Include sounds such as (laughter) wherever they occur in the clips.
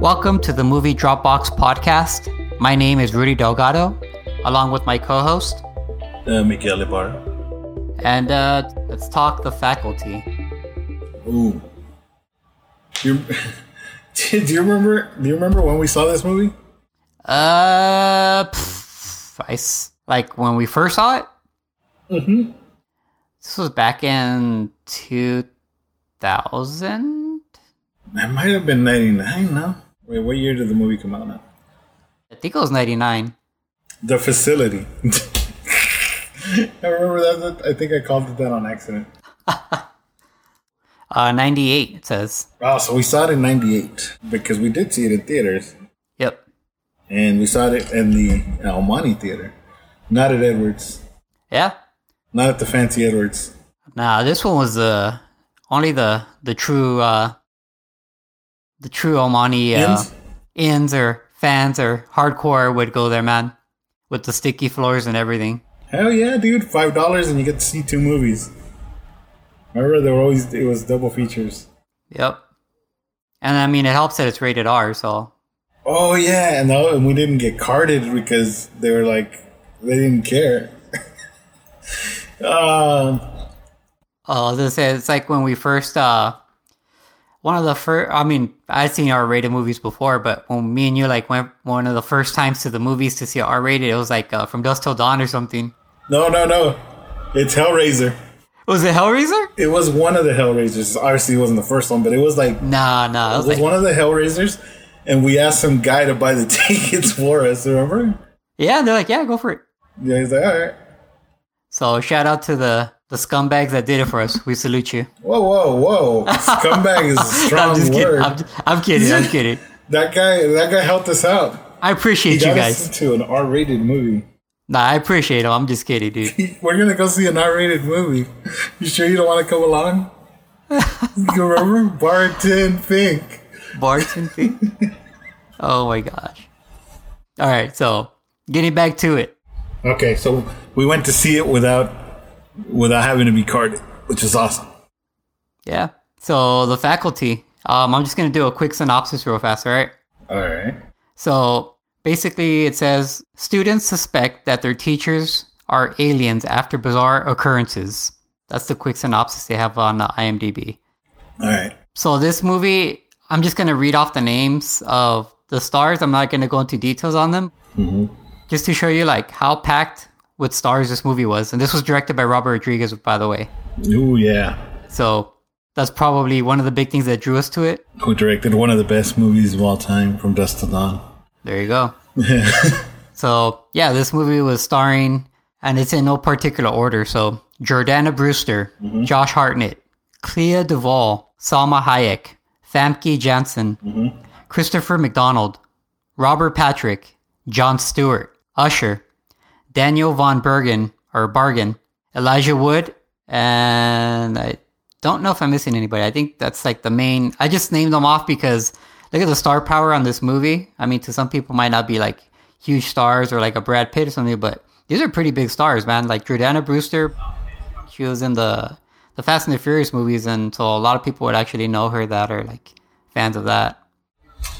Welcome to the Movie Dropbox podcast. My name is Rudy Delgado, along with my co host. Uh, Miguel Ibarra. And uh, let's talk the faculty. Ooh. (laughs) Do you, remember? Do you remember when we saw this movie? Uh, pff, I like when we first saw it. Mm-hmm. This was back in 2000. That might have been '99. No. Wait, what year did the movie come out? Now? I think it was 99. The facility. (laughs) I remember that. I think I called it that on accident. (laughs) Uh, 98, it says. Oh, so we saw it in '98 because we did see it in theaters, Yep. and we saw it in the Almani theater, not at Edwards, Yeah. not at the fancy Edwards. Nah, this one was uh, only the the true uh, the true Omani uh, Inns? ins or fans or hardcore would go there, man, with the sticky floors and everything. Hell yeah, dude! Five dollars and you get to see two movies. Remember there were always it was double features. Yep. And I mean, it helps that it's rated R, so Oh yeah, and, no, and we didn't get carded because they were like they didn't care. (laughs) um, Oh, this is it's like when we first uh one of the first I mean, I'd seen R rated movies before, but when me and you like went one of the first times to the movies to see R rated, it was like uh, from Dusk Till Dawn or something. no, no, no, it's Hellraiser. Was it Hellraiser? It was one of the Hellraisers. Obviously, it wasn't the first one, but it was like Nah, nah. It was was like, one of the Hellraisers, and we asked some guy to buy the (laughs) tickets for us. Remember? yeah, they're like, yeah, go for it. Yeah, he's like, all right. So shout out to the the scumbags that did it for us. We salute you. Whoa, whoa, whoa! Scumbag is a (laughs) strong I'm just kidding. word. I'm, I'm kidding. I'm (laughs) kidding. That guy, that guy helped us out. I appreciate you guys. into an R-rated movie. Nah, I appreciate him. I'm just kidding, dude. (laughs) We're gonna go see an R-rated movie. You sure you don't want to come along? you remember Barton Fink? Barton fee. Oh my gosh. All right, so getting back to it. Okay, so we went to see it without without having to be carded, which is awesome. Yeah. So the faculty. Um, I'm just gonna do a quick synopsis real fast. All right. All right. So basically, it says students suspect that their teachers are aliens after bizarre occurrences. That's the quick synopsis they have on uh, IMDb. All right. So this movie, I'm just gonna read off the names of the stars. I'm not gonna go into details on them, just to show you like how packed with stars this movie was. And this was directed by Robert Rodriguez, by the way. Oh, yeah. So that's probably one of the big things that drew us to it. Who directed one of the best movies of all time, From Dust to Dawn? There you go. (laughs) So yeah, this movie was starring, and it's in no particular order. So Jordana Brewster, mm-hmm. Josh Hartnett, Clea Duvall, Salma Hayek, Famke Janssen, mm-hmm. Christopher McDonald, Robert Patrick, Jon Stewart, Usher, Daniel Von Bergen or Bargain, Elijah Wood, and I don't know if I'm missing anybody. I think that's like the main. I just named them off because look at the star power on this movie. I mean, to some people might not be like huge stars or like a Brad Pitt or something, but these are pretty big stars, man. Like Jordana Brewster, she was in the the Fast and the Furious movies, and so a lot of people would actually know her that are like fans of that.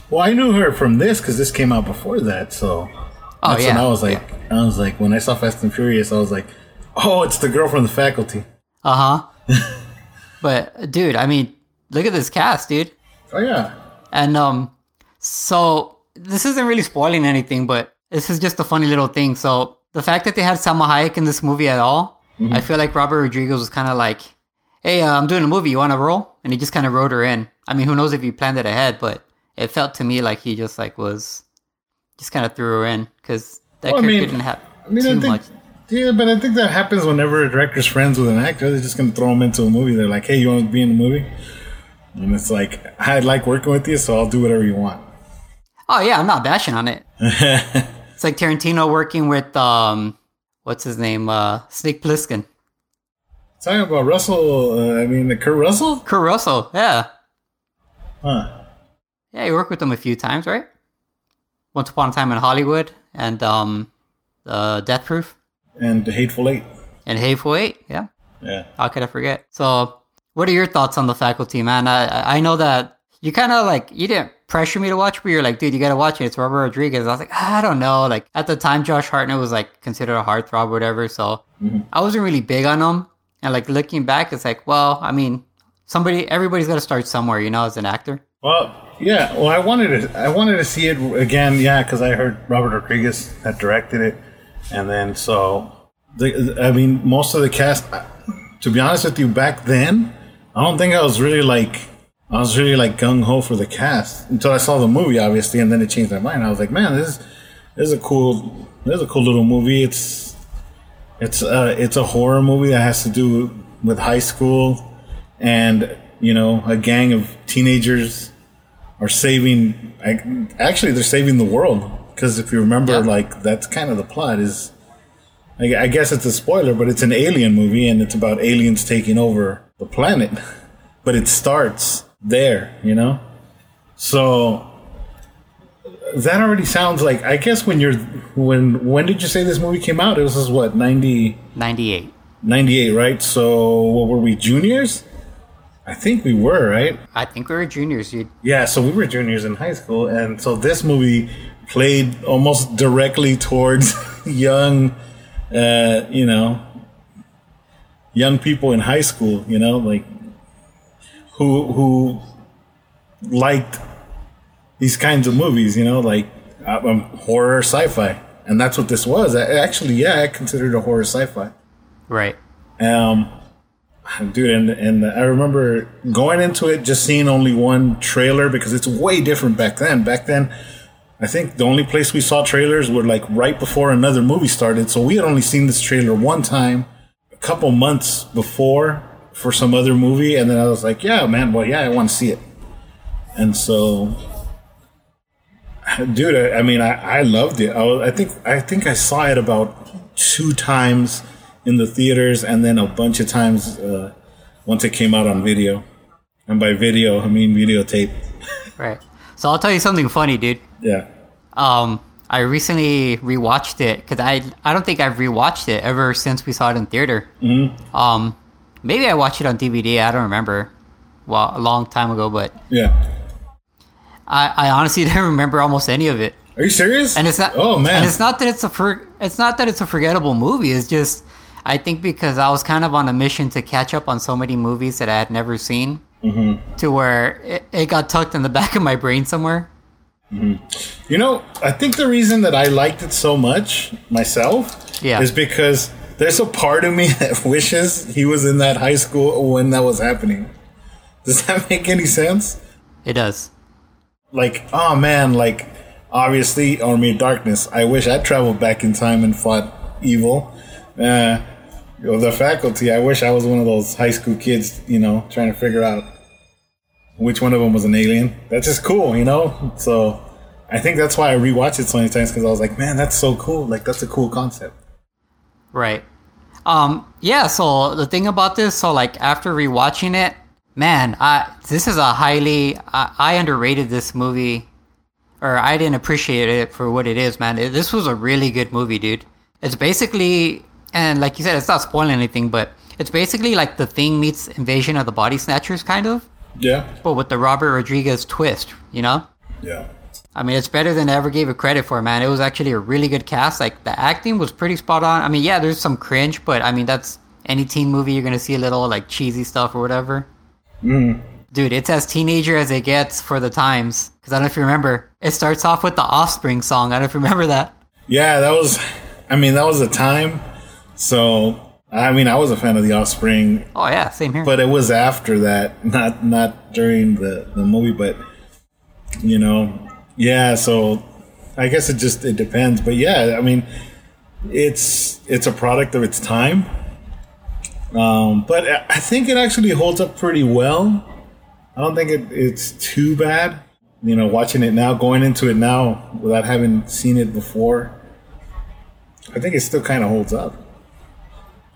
Well, I knew her from this because this came out before that. So Oh that's yeah, when I was like, I was like, when I saw Fast and Furious, I was like, oh, it's the girl from the faculty. uh huh. (laughs) but dude, I mean, look at this cast, dude. Oh yeah. And um, so this isn't really spoiling anything, but this is just a funny little thing. So the fact that they had Salma Hayek in this movie at all, I feel like Robert Rodriguez was kind of like, "Hey, uh, I'm doing a movie. You want to roll?" And he just kind of wrote her in. I mean, who knows if he planned it ahead, but it felt to me like he just like was just kind of threw her in because that well, I mean, didn't have I mean, too I think, much. yeah, but I think that happens whenever a director's friends with an actor. They're just gonna throw them into a movie. They're like, hey, you want to be in the movie? And it's like, I like working with you, so I'll do whatever you want. Oh yeah, I'm not bashing on it. (laughs) it's like Tarantino working with um, what's his name, uh, Snake Plissken. Talking about Russell, uh, I mean, the Kurt Russell? Kurt Russell, yeah. Huh. Yeah, you worked with them a few times, right? Once Upon a Time in Hollywood and um, uh, Death Proof And The Hateful Eight. and Hateful Eight. Yeah, Yeah. how could I forget? So, what are your thoughts on the faculty, man? I I- know that you kind of like you didn't pressure me to watch, but you're like, dude, you gotta watch it. It's Robert Rodriguez. I was like, I don't know. Like at the time, Josh Hartnett was like considered a heartthrob or whatever. So mm-hmm. I wasn't really big on him. And like looking back, it's like, well, I mean, somebody, everybody's got to start somewhere, you know, as an actor. Well, yeah. Well, I wanted to, I wanted to see it again. Yeah, because I heard Robert Rodriguez had directed it, and then so, the, I mean, most of the cast. To be honest with you, back then, I don't think I was really like I was really like gung ho for the cast until I saw the movie, obviously, and then it changed my mind. I was like, man, this is this is a cool this is a cool little movie. It's it's uh it's a horror movie that has to do with high school and you know a gang of teenagers are saving actually they're saving the world. Because if you remember yeah. like that's kind of the plot is I guess it's a spoiler but it's an alien movie and it's about aliens taking over the planet. (laughs) But it starts there you know? So that already sounds like I guess when you're when when did you say this movie came out? It was what 90 98 98 right? So what were we juniors I think we were, right? I think we were juniors, dude. Yeah, so we were juniors in high school, and so this movie played almost directly towards (laughs) young, uh, you know, young people in high school. You know, like who who liked these kinds of movies. You know, like um, horror, sci-fi, and that's what this was. I, actually, yeah, I considered it a horror sci-fi. Right. Um dude and and i remember going into it just seeing only one trailer because it's way different back then. Back then i think the only place we saw trailers were like right before another movie started. So we had only seen this trailer one time a couple months before for some other movie and then i was like yeah man well yeah i want to see it. And so (sighs) dude i, I mean I, I loved it. I, was, I think i think i saw it about two times in the theaters and then a bunch of times uh, once it came out on video. And by video, I mean videotape. (laughs) right. So I'll tell you something funny, dude. Yeah. Um, I recently rewatched it because I I don't think I've rewatched it ever since we saw it in theater. Mm-hmm. Um, maybe I watched it on DVD. I don't remember. Well, a long time ago, but yeah. I, I honestly (laughs) don't remember almost any of it. Are you serious? And it's not. Oh man! And it's not that it's a for, It's not that it's a forgettable movie. It's just I think because I was kind of on a mission to catch up on so many movies that I had never seen, mm-hmm. to where it, it, got tucked in the (laughs) back of my brain somewhere. Mm-hmm. You know, I think the reason that I liked it so much myself yeah. is because there's a part of me (laughs) that wishes he was in that high school when that was happening. Does that (laughs) make any sense? It does. Like, oh man, like obviously Army of Darkness. I wish I traveled back in time and fought evil. Uh, the faculty. I wish I was one of those high school kids, you know, trying to figure out which one of them was an alien. That's just cool, you know. So I think that's why I rewatched it so many times because I was like, man, that's so cool. Like that's a cool concept. Right. Um. Yeah. So the thing about this, so like after rewatching it, man, I this is a highly I, I underrated this movie, or I didn't appreciate it for what it is, man. It, this was a really good movie, dude. It's basically and like you said, it's not spoiling anything, but it's basically like the thing meets Invasion of the Body Snatchers, kind of. Yeah. But with the Robert Rodriguez twist, you know? Yeah. I mean, it's better than I ever gave it credit for, man. It was actually a really good cast. Like, the acting was pretty spot on. I mean, yeah, there's some cringe, but I mean, that's any teen movie, you're going to see a little, like, cheesy stuff or whatever. Mm. Dude, it's as teenager as it gets for the times. Because I don't know if you remember, it starts off with the Offspring song. I don't know if you remember that. Yeah, that was, I mean, that was a time so I mean, I was a fan of The Offspring. Oh yeah, same here. But it was after that, not not during the the movie. But you know, yeah. So I guess it just it depends. But yeah, I mean, it's it's a product of its time. Um, but I think it actually holds up pretty well. I don't think it, it's too bad. You know, watching it now, going into it now without having seen it before, I think it still kind of holds up.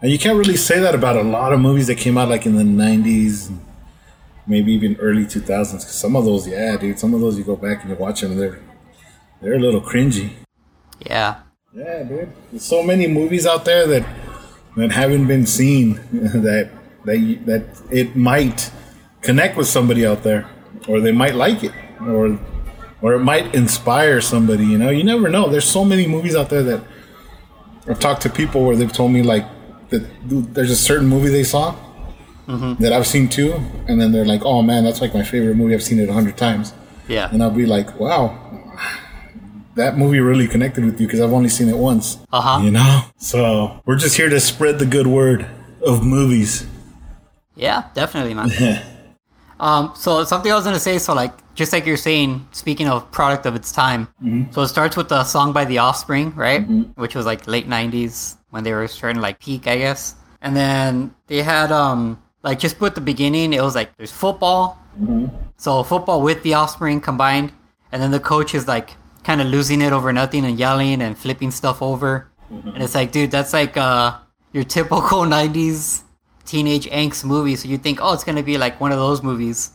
And you can't really say that about a lot of movies that came out like in the 90s, maybe even early 2000s. Some of those, yeah, dude, some of those you go back and you watch them, they're, they're a little cringy. Yeah. Yeah, dude. There's so many movies out there that, that haven't been seen (laughs) that, that, that it might connect with somebody out there or they might like it or or it might inspire somebody. You know, you never know. There's so many movies out there that I've talked to people where they've told me like that there's a certain movie they saw mm-hmm. that I've seen too, and then they're like, "Oh man, that's like my favorite movie. I've seen it a hundred times." Yeah, and I'll be like, "Wow." That movie really connected with you because I've only seen it once. Uh huh. You know? So we're just here to spread the good word of movies. Yeah, definitely, man. (laughs) um, so something I was gonna say, so like just like you're saying, speaking of product of its time, mm-hmm. so it starts with the song by The Offspring, right? Mm-hmm. Which was like late '90s when they were starting to like peak, I guess. And then they had um like just put the beginning, it was like there's football, mm-hmm. so football with The Offspring combined, and then the coach is like kind of losing it over nothing and yelling and flipping stuff over. Mm-hmm. And it's like, dude, that's like uh, your typical (laughs) 90s teenage angst movie. So you think, oh, it's going to be like one of those movies.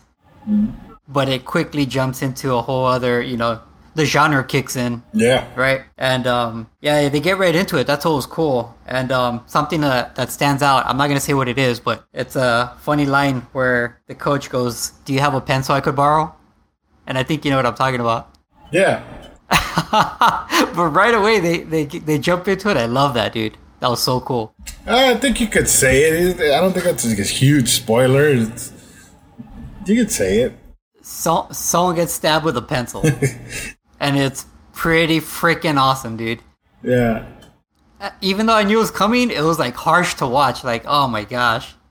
Mm-hmm. But it quickly jumps into a whole other, you know, the genre kicks in. Yeah. Right. And um, yeah, they get right into it. That's what was cool. And um, something that, that stands out, I'm not going to say what it is, but it's a funny line where the coach goes, Do you have a pencil I could borrow? And I think you know what I'm talking about. Yeah. (laughs) but right away they, they they jump into it. I love that, dude. That was so cool. I think you could say it. I don't think that's like a huge spoiler. It's, you could say it. So, someone gets stabbed with a pencil, (laughs) and it's pretty freaking awesome, dude. Yeah. Uh, even though I knew it was coming, it was like harsh to watch. Like, oh my gosh. (laughs)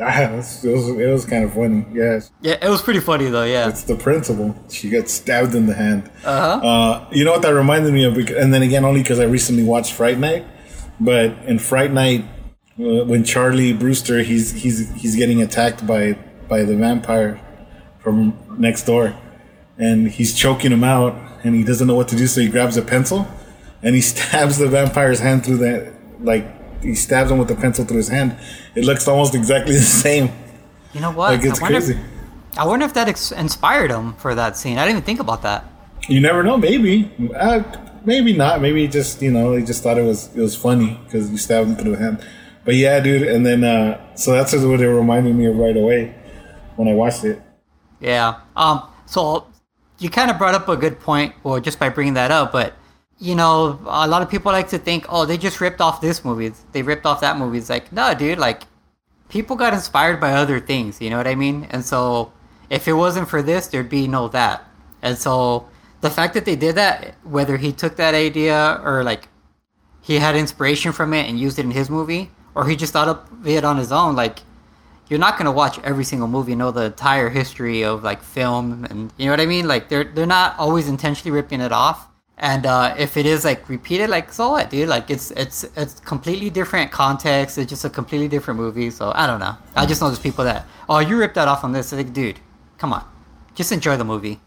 Ah, it, was, it was kind of funny, yes. Yeah, it was pretty funny though, yeah. It's the principal. She gets stabbed in the hand. Uh-huh. Uh, you know what that reminded me of? And then again, only because I recently watched Fright Night. But in Fright Night, uh, when Charlie Brewster, he's he's he's getting attacked by by the vampire from next door, and he's choking him out, and he doesn't know what to do, so he grabs a pencil, and he (laughs) stabs the vampire's hand through that like he stabs him with the pencil through his hand. It looks almost exactly (laughs) the same. You know what? Like it's I crazy. If, I wonder if that ex- inspired him for that scene. I didn't even think about that. You never know. Maybe, uh, maybe not. Maybe just you know they just thought it was it was funny because you stabbed him through the hand. But yeah, dude. And then uh, so that's what it reminded me of right away when I watched it. Yeah. Um. So you kind of brought up a good point, or just by bringing that up, but you know, a lot of people like to think, oh, they just ripped off this movie, they ripped off that movie. It's like, no, dude, like people got inspired by other things. You know what I mean? And so if it wasn't for this, there'd be no that. And so the fact that they did that, whether he took that idea or like he had inspiration from it and used it in his movie, or he just thought of it on his own, like you're not gonna watch every single movie, know the entire history of like film, and you know what I mean. Like they're they're not always intentionally ripping it off. And uh, if it is like repeated, like so what, dude? Like it's it's it's completely different context. It's just a completely different movie. So I don't know. I just know there's people that oh you ripped that off on this. Like dude, come on, just enjoy the movie.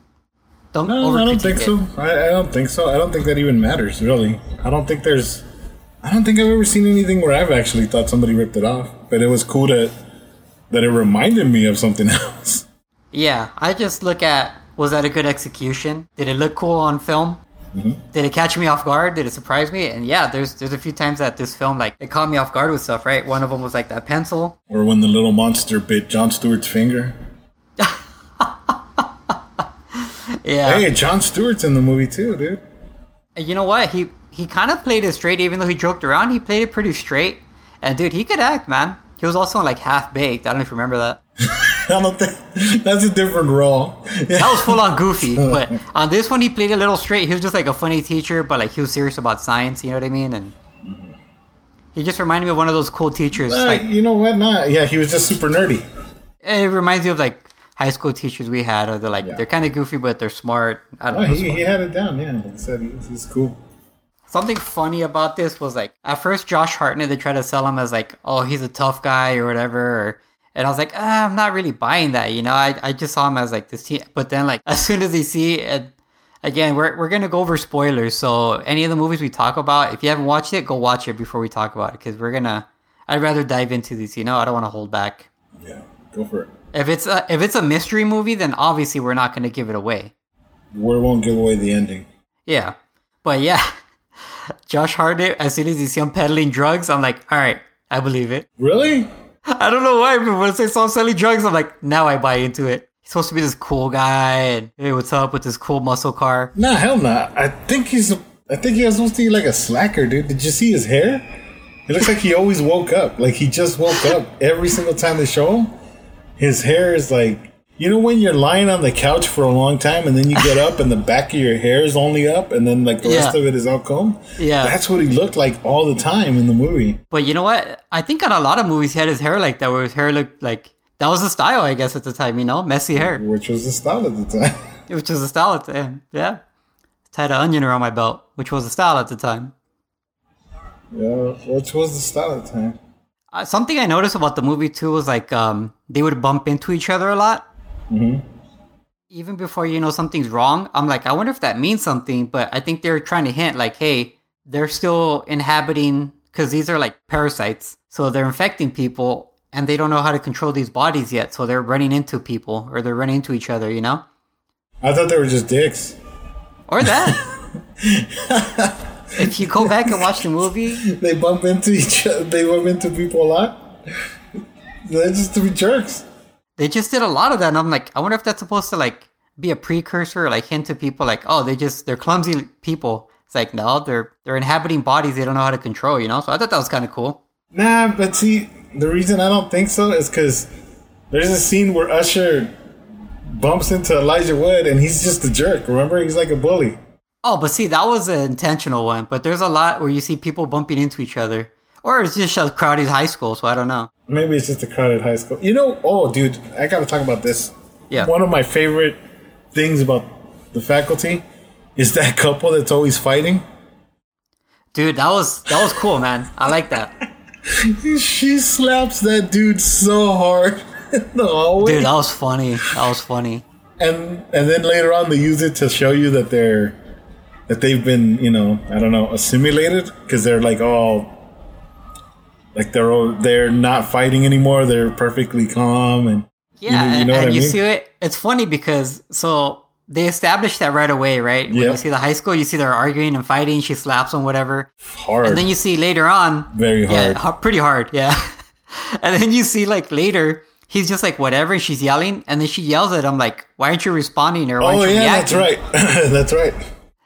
Don't no, I don't think it. so. I, I don't think so. I don't think that even matters really. I don't think there's. I don't think I've ever seen anything where I've actually thought somebody ripped it off. But it was cool that that it reminded me of something (laughs) else. Yeah, I just look at was that a good execution? Did it look cool on film? Mm-hmm. Did it catch me off guard? Did it surprise me? And yeah, there's there's a few times that this film like it caught me off guard with stuff. Right, one of them was like that pencil, or when the little monster bit Jon Stewart's finger. (laughs) yeah. Hey, Jon Stewart's in the movie too, dude. You know what? He he kind of played it straight, even though he joked around. He played it pretty straight, and dude, he could act, man. He was also like half baked. I don't know if you remember that. (laughs) I don't think that's a different role. that was full on goofy, (laughs) but on this one he played a little straight. He was just like a funny teacher, but like he was serious about science. You know what I mean? And he just reminded me of one of those cool teachers. Uh, like, you know what? Not yeah, he was just super nerdy. It reminds me of like high school teachers we had. Or they're like yeah. they're kind of goofy, but they're smart. I don't oh, know. He, he, had it down. Yeah, he said he, he's cool. Something funny about this was like at first Josh Hartnett they tried to sell him as like oh he's a tough guy or whatever. Or, and I was like, ah, I'm not really buying that, you know. I, I just saw him as like this team, but then like (laughs) as soon as they see it, again, we're we're gonna go over spoilers. So any of the movies we talk about, if you haven't watched it, go watch it before we talk about it, because we're gonna. I'd rather dive into these, you know. I don't want to hold back. Yeah, go for it. If it's a if it's a mystery movie, then obviously we're not gonna give it away. We won't give away the ending. Yeah, but yeah, (laughs) (laughs) Josh Hartnett. As soon as you see him peddling drugs, I'm like, all right, I believe it. Really? I don't know why, but when I saw selling drugs, I'm like, now I buy into it. He's supposed to be this cool guy, and hey, what's up with this cool muscle car? Nah, hell nah. I think he's. I think he was supposed to be like a slacker, dude. Did you see his hair? It looks like he always woke up. Like he just woke up every single time they show him. His hair is like you know when you're lying on the couch for a long time and then you get up and the back of your hair is only up and then like the Yeah. rest of it is all combed? Yeah. That's what he looked like all the time in the movie. But you know what? I think on a lot of movies he had his hair like that, where his hair looked like that was the style, I guess, at the time. You know, messy hair, Which was the style at the time. (laughs) which was the style at the time. Yeah, tied an onion around my belt, which was the style at the time. yeah, which was the style at the time. Uh, something I noticed about the movie too was like um, they would bump into each other a lot. Mm-hmm. Even before you know something's wrong, I'm like, I wonder if that means something. But I think they're trying to hint like, hey, they're still inhabiting because these are like parasites, so they're infecting people, and they don't know how to control these bodies yet. So they're running into people or they're running into each other, you know, I thought they were just dicks. or that. (laughs) if you go back and watch the movie, They bump into each other. They bump into people a lot. They're just to be jerks. They just did a lot of that and i'm like i wonder if that's supposed to like be a precursor or like hint to people like oh they just they're clumsy people. It's like no they're they're inhabiting bodies they don't know how to control you know? So i thought that was kind of cool. Nah, but see, the reason I don't think so is because there's a scene where Usher bumps into Elijah Wood and he's just a jerk. Remember, he's like a bully. oh but see that was an intentional one but there's a lot where you see people bumping into each other. Or it's just a crowded high school so i don't know Maybe it's just a crowded high school. You know, oh, dude, I gotta talk about this. Yeah. One of my favorite things about the faculty is that (laughs) couple that's always fighting. dude that was that was cool man i like that (laughs) She slaps that dude so hard (laughs) in the hallway. dude that was funny that was funny and and then later on they use it to show you that they're that they've been you know I don't know assimilated because they're like all like they're all, they're not fighting anymore. They're perfectly calm and Yeah, you and, know what and you mean? see it. It's funny because so they established that right away, right? When Yeah. you see the high school, you see they're arguing and fighting. She slaps him, whatever. hard. And then you see later on, Very hard. ha- pretty hard, yeah. (laughs) and then you see like later, he's just like whatever. and She's yelling, and then she yells at him like, "Why aren't you responding?" Or why oh aren't you yeah, that's right. (laughs) that's right.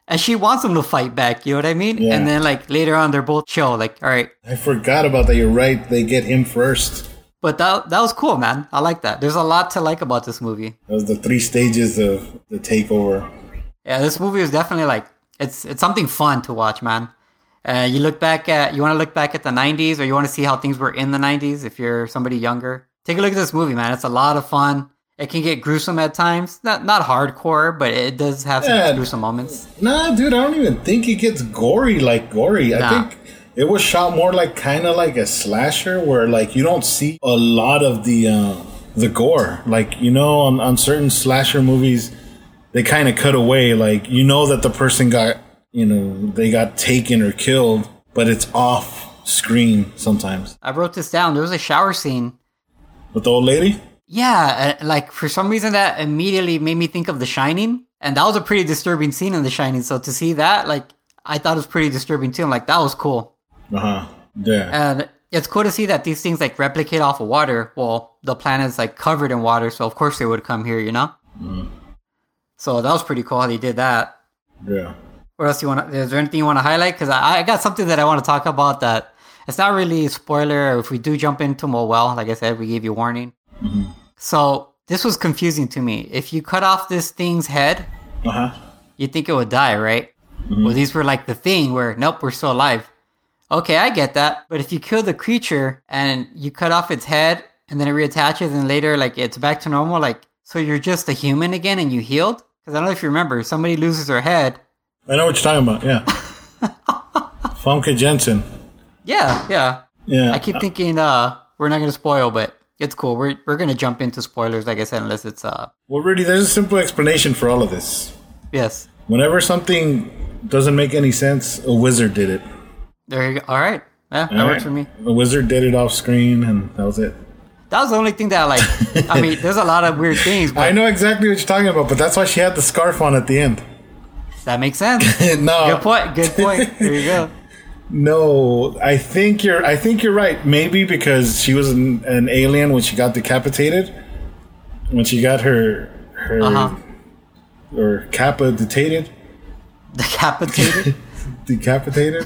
And she wants them to fight back. You know what I mean? Yeah. And then like later on, they're both chill. Like, all right. I forgot about that. You're right. They get him first. But that that was cool, man. I like that. There's a lot to like about this movie. That was the three stages of the takeover. Yeah, this movie is definitely like it's it's something fun to watch, man. Uh, you look back at you want to look back at the '90s, or you want to see how things were in the '90s. If you're somebody younger, take a look at this movie, man. It's a lot of fun. It can get gruesome at times, not not hardcore, but it does have some Yeah. gruesome moments. Nah, dude, I don't even think it gets gory like gory. I think it was shot more like kind of like a slasher where like you don't see a lot of the uh, the gore. Like you know, on, on certain slasher movies, they kind of cut away. Like you know that the person got you know they got taken or killed, but it's off screen sometimes. I wrote this down. There was a shower scene. With the old lady, Yeah, uh, like for some reason that immediately made me think of The Shining, and that was a pretty disturbing scene in The Shining. So to see that, like, I thought it was pretty disturbing too. I'm like, that was cool. uh huh, yeah. And it's cool to see that these things like replicate off of water. Well, the planet's like covered in water, so of course they would come here, you know? So that was pretty cool how they did that. Yeah. What else you want to, is there anything you want to highlight? Because I, I got something that I want to talk about that it's not really a spoiler. If we do jump into oh well, like I said, we gave you warning. So this was confusing to me. If you cut off this thing's head, Uh huh. you'd think it would die, right? Well, these were like the thing where, nope, we're still alive. Okay, I get that. But if you kill the creature and you cut off its head and then it reattaches and later, like, it's back to normal, like, so you're just a human again and you healed? Because I don't know if you remember, somebody loses their head. I know what you're talking about. Yeah. (laughs) Famke Janssen. Yeah, yeah. Yeah. I keep thinking, uh, we're not going to spoil, but it's cool. We're, we're going to jump into spoilers, like I said, unless it's, uh, Well, really, there's a simple explanation for all of this. yes. Whenever something doesn't make any sense, a wizard did it. There you go. All right. Yeah, that All works right? for me. A wizard did it off screen, and that was it. That was the only thing that, I like, I mean, there's a lot of weird things, but (laughs) I know exactly what you're talking about, but that's why she had the scarf on at the end. that makes sense. (laughs) no, Good point. Good point. (laughs) There you go. No, I think you're. I think you're right. Maybe because she was an, an alien when she got decapitated. when she got her her Uh-huh. or kappa detated, Decapitated. (laughs) decapitated.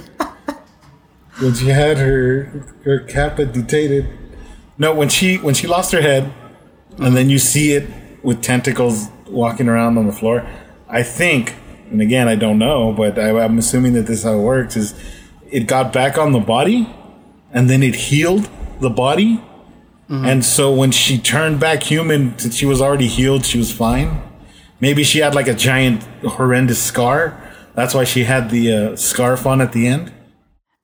when she had her her kappa detated. No, when she when she lost her head, and then you see it with tentacles walking around on the floor. I think, and again, I don't know, but I, I'm assuming that this is how it works. Is it got back on the body, and then it healed the body, and so when she turned back human, since she was already healed, she was fine. Maybe she had like a giant, horrendous scar. That's why she had the uh, scarf on at the end.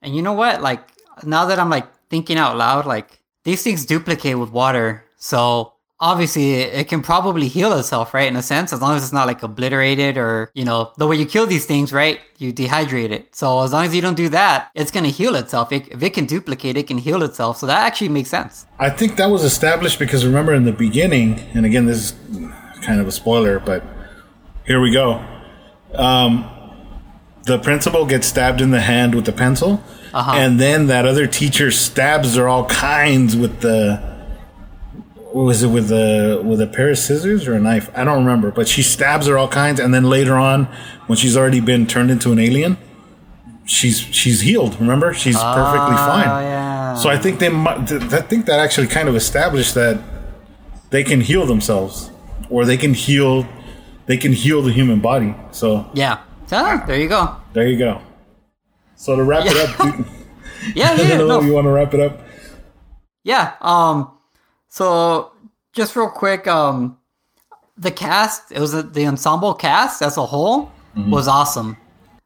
and you know what? Like now that I'm like thinking out loud, like these things duplicate with water, so obviously it, can probably heal itself, right? In a sense, as long as it's not like obliterated or you know the way you kill these things, right? You dehydrate it. So as long as you don't do that, it's gonna heal itself. It, if it can duplicate, it can heal itself. So that actually makes sense. I think that was established because remember in the beginning, and again, this is kind of a spoiler, but here we go. Um, the principal gets stabbed in the hand with the pencil, and then that other teacher stabs her all kinds with the. Was it with a with a pair of scissors or a knife? I don't remember, but she stabs her all kinds, and then later on, when she's already been turned into an alien, she's she's healed. Remember, she's perfectly fine. Oh yeah. So I think they might. I think that actually kind of established that they can heal themselves, or they can heal. They can heal the human body. So yeah. So there you go. there you go. So to wrap it up, (laughs) (laughs) dude, Yeah, yeah. no, you want to wrap it up. Yeah. Um. So just real quick, um, the cast it was a, the ensemble cast as a whole was awesome.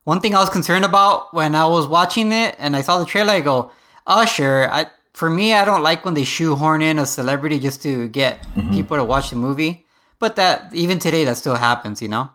One thing I was concerned about when I was watching it and I saw the trailer, I go, Usher. I for me, I don't like when they shoehorn in a celebrity just to get people to watch the movie. But that even today, that still happens, you know.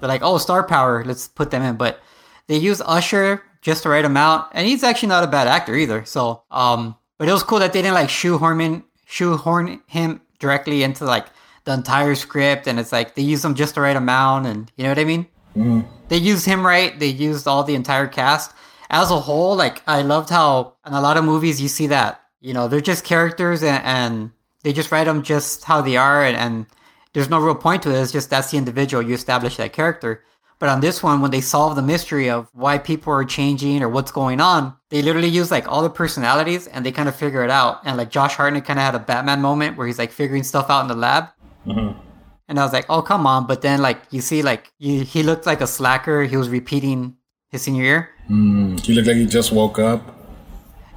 They're like, oh, star power, let's put them in. But they use Usher just the right amount, and he's actually not a bad actor either. So, um, but it was cool that they didn't like shoehorn in, shoehorn him directly into like the entire script, and it's like they use him just the right amount, and you know what I mean. Mm-hmm. They used him right. They used all the entire cast as a whole. Like I loved how in a lot of movies you see that you know they're just characters and, and they just write them just how they are, and, and there's no real point to it. It's just that's the individual. You establish that character. But on this one, when they solve the mystery of why people are changing or what's going on, they literally use like all the personalities and they kind of figure it out. And like Josh Hartnett kind of had a Batman moment where he's like figuring stuff out in the lab. Mm-hmm. And I was like, oh, come on. But then like you see like you, he looked like a slacker. He was repeating his senior year. Mm-hmm. He looked like he just woke up.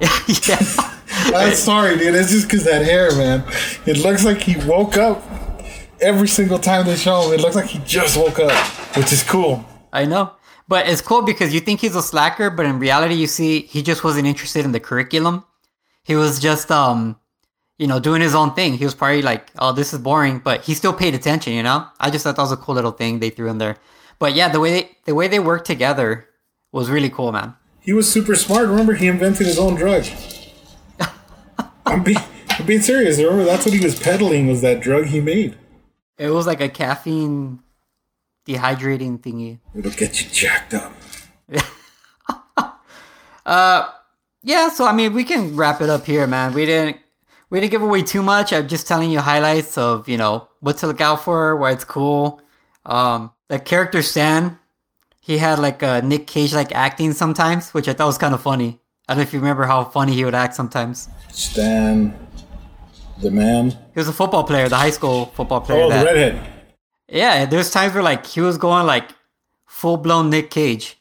(laughs) yeah. (laughs) I'm sorry, dude. It's just because that hair, man. It looks like he woke up every single time they show him. It looks like he just woke up, which is cool. I know. But it's cool because you think he's a slacker, but in reality, you see he just wasn't interested in the curriculum. He was just, um, you know, doing his own thing. He was probably like, oh, this is boring, but he still paid attention, you know? I just thought that was a cool little thing they threw in there. But yeah, the way they, the way they worked together was really cool, man. He was super smart. Remember, he invented his own drug. (laughs) I'm, be- I'm being serious. Remember, that's what he was peddling was that drug he made. It was like a caffeine dehydrating thingy. It'll get you jacked up. (laughs) Yeah, so I mean, we can wrap it up here, man. We didn't we didn't give away too much. I'm just telling you highlights of you know what to look out for, why it's cool. Um, the character Stan, he had like a Nick Cage like acting sometimes, which I thought was kind of funny. I don't know if you remember how funny he would act sometimes. Stan, the man. He was a football player, the high school football player. Oh, the redhead. Yeah, there's times where like he was going like full blown Nick Cage.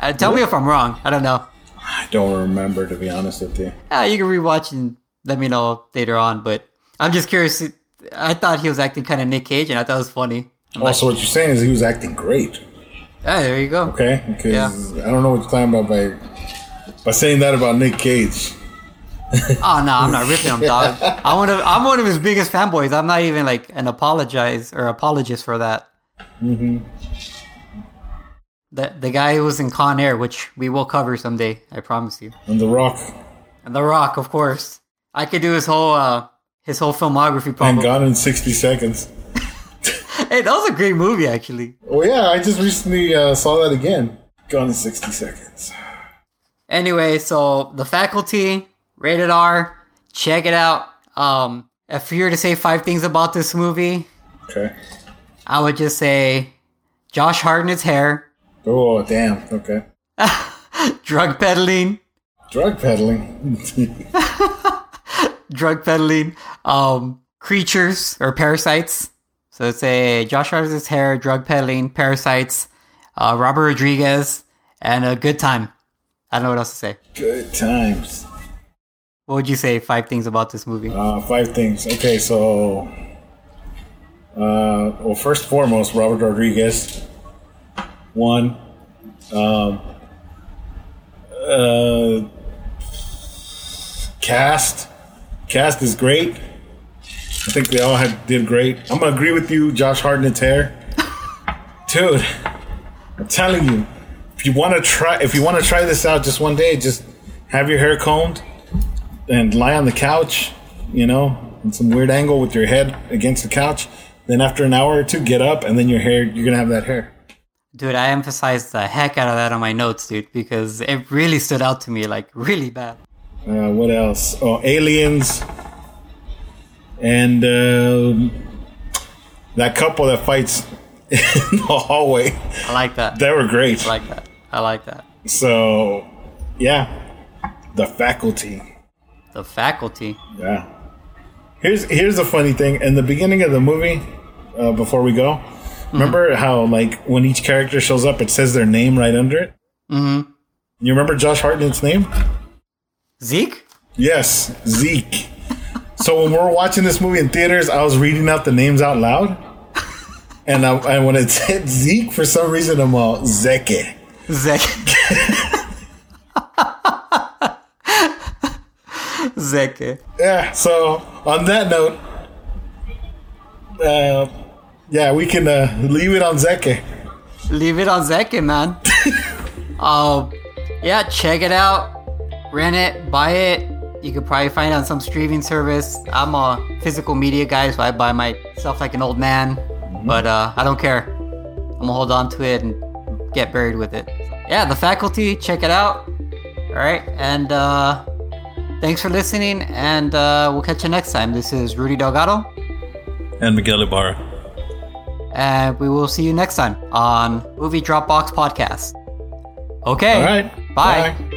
Uh, tell me if I'm wrong. I don't know. I don't remember, to be honest with you. Yeah, you can rewatch and let me know later on. But I'm just curious. I thought he was acting kind of Nick Cage, and I thought it was funny. Also, what you're saying is he was acting great. Yeah, there you go. Okay, because Yeah. I don't know what you're talking about by by saying that about Nick Cage. (laughs) Oh no, I'm not ripping him, dog. I'm one of I'm one of his biggest fanboys. I'm not even like an apologize or apologist for that. Mm-hmm. The the guy who was in Con Air, which we will cover someday, I promise you. And The Rock And The Rock, of course. I could do his whole uh his whole filmography and. Gone in 60 Seconds. (laughs) Hey, that was a great movie actually. Oh yeah, I just recently uh, saw that again. Gone in 60 Seconds. Anyway, so the faculty, rated R, check it out. Um, If you were to say five things about this movie, Okay. I would just say Josh Hartnett's hair, Oh damn. Okay. (laughs) drug peddling, Drug peddling. (laughs) drug peddling, um, creatures or parasites. So it's a Josh Hartnett's hair, drug peddling, parasites, uh, Robert Rodriguez, and a good time. I don't know what else to say. Good times. What would you say? Five things about this movie. Uh, five things. Okay, so. Uh, well, first and foremost, Robert Rodriguez. One. Um, uh, cast. Cast is great. I think they all had, did great. I'm gonna agree with you, Josh Hartnett's (laughs) hair. Dude, I'm telling you, if you want to try, if you want to try this out just one day, just have your hair combed and lie on the couch, you know, in some weird angle with your head against the couch. Then after an hour or two, get up, and then your hair, you're gonna have that hair. Dude, I emphasized the heck out of that on my notes, dude, because it really stood out to me, like really bad. Uh, what else? Oh, aliens, and um that couple that fights (laughs) in the hallway. I like that. They were great. I like that. I like that. So, yeah, the faculty. The faculty. Yeah. Here's here's the funny thing. In the beginning of the movie, uh, before we go, remember how like when each character shows up, it says their name right under it. Mm-hmm. You remember Josh Hartnett's name? Zeke? Yes, Zeke. so when we were watching this movie in theaters, I was reading out the names out loud, (laughs) and I, and when it said Zeke, for some reason I'm all Zeke. Zeke. (laughs) Zeke. Yeah. So on that note, uh, yeah, we can uh, leave it on Zeke. Leave it on Zeke, man. (laughs) um, yeah, check it out. Rent it, buy it. You could probably find it on some streaming service. I'm a physical media guy, so I buy my stuff like an old man. But uh, I don't care. I'm gonna hold on to it and get buried with it. Yeah, the faculty, check it out. All right, and uh, thanks for listening, and uh, we'll catch you next time. This is Rudy Delgado, And Miguel Ibarra. and we will see you next time on Movie Dropbox Podcast. Okay. All right. Bye. Bye.